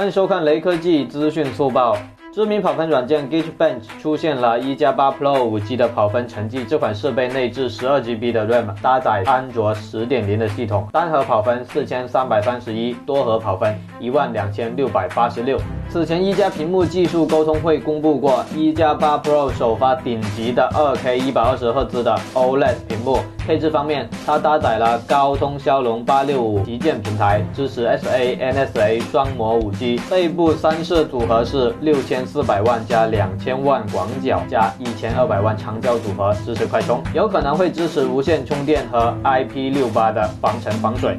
欢迎收看雷科技资讯速报。知名跑分软件 Geekbench 出现了一加八 Pro 五 G 的跑分成绩。这款设备内置十二 GB 的 RAM，搭载安卓十点零的系统，单核跑分四千三百三十一，多核跑分一万两千六百八十六。此前一加屏幕技术沟通会公布过，一加八 Pro 首发顶级的二 K 一百二十赫兹的 OLED 屏幕。配置方面，它搭载了高通骁龙八六五旗舰平台，支持 SA NSA 双模五 G，背部三摄组合是六千四百万加两千万广角加一千二百万长焦组合，支持快充，有可能会支持无线充电和 IP 六八的防尘防水。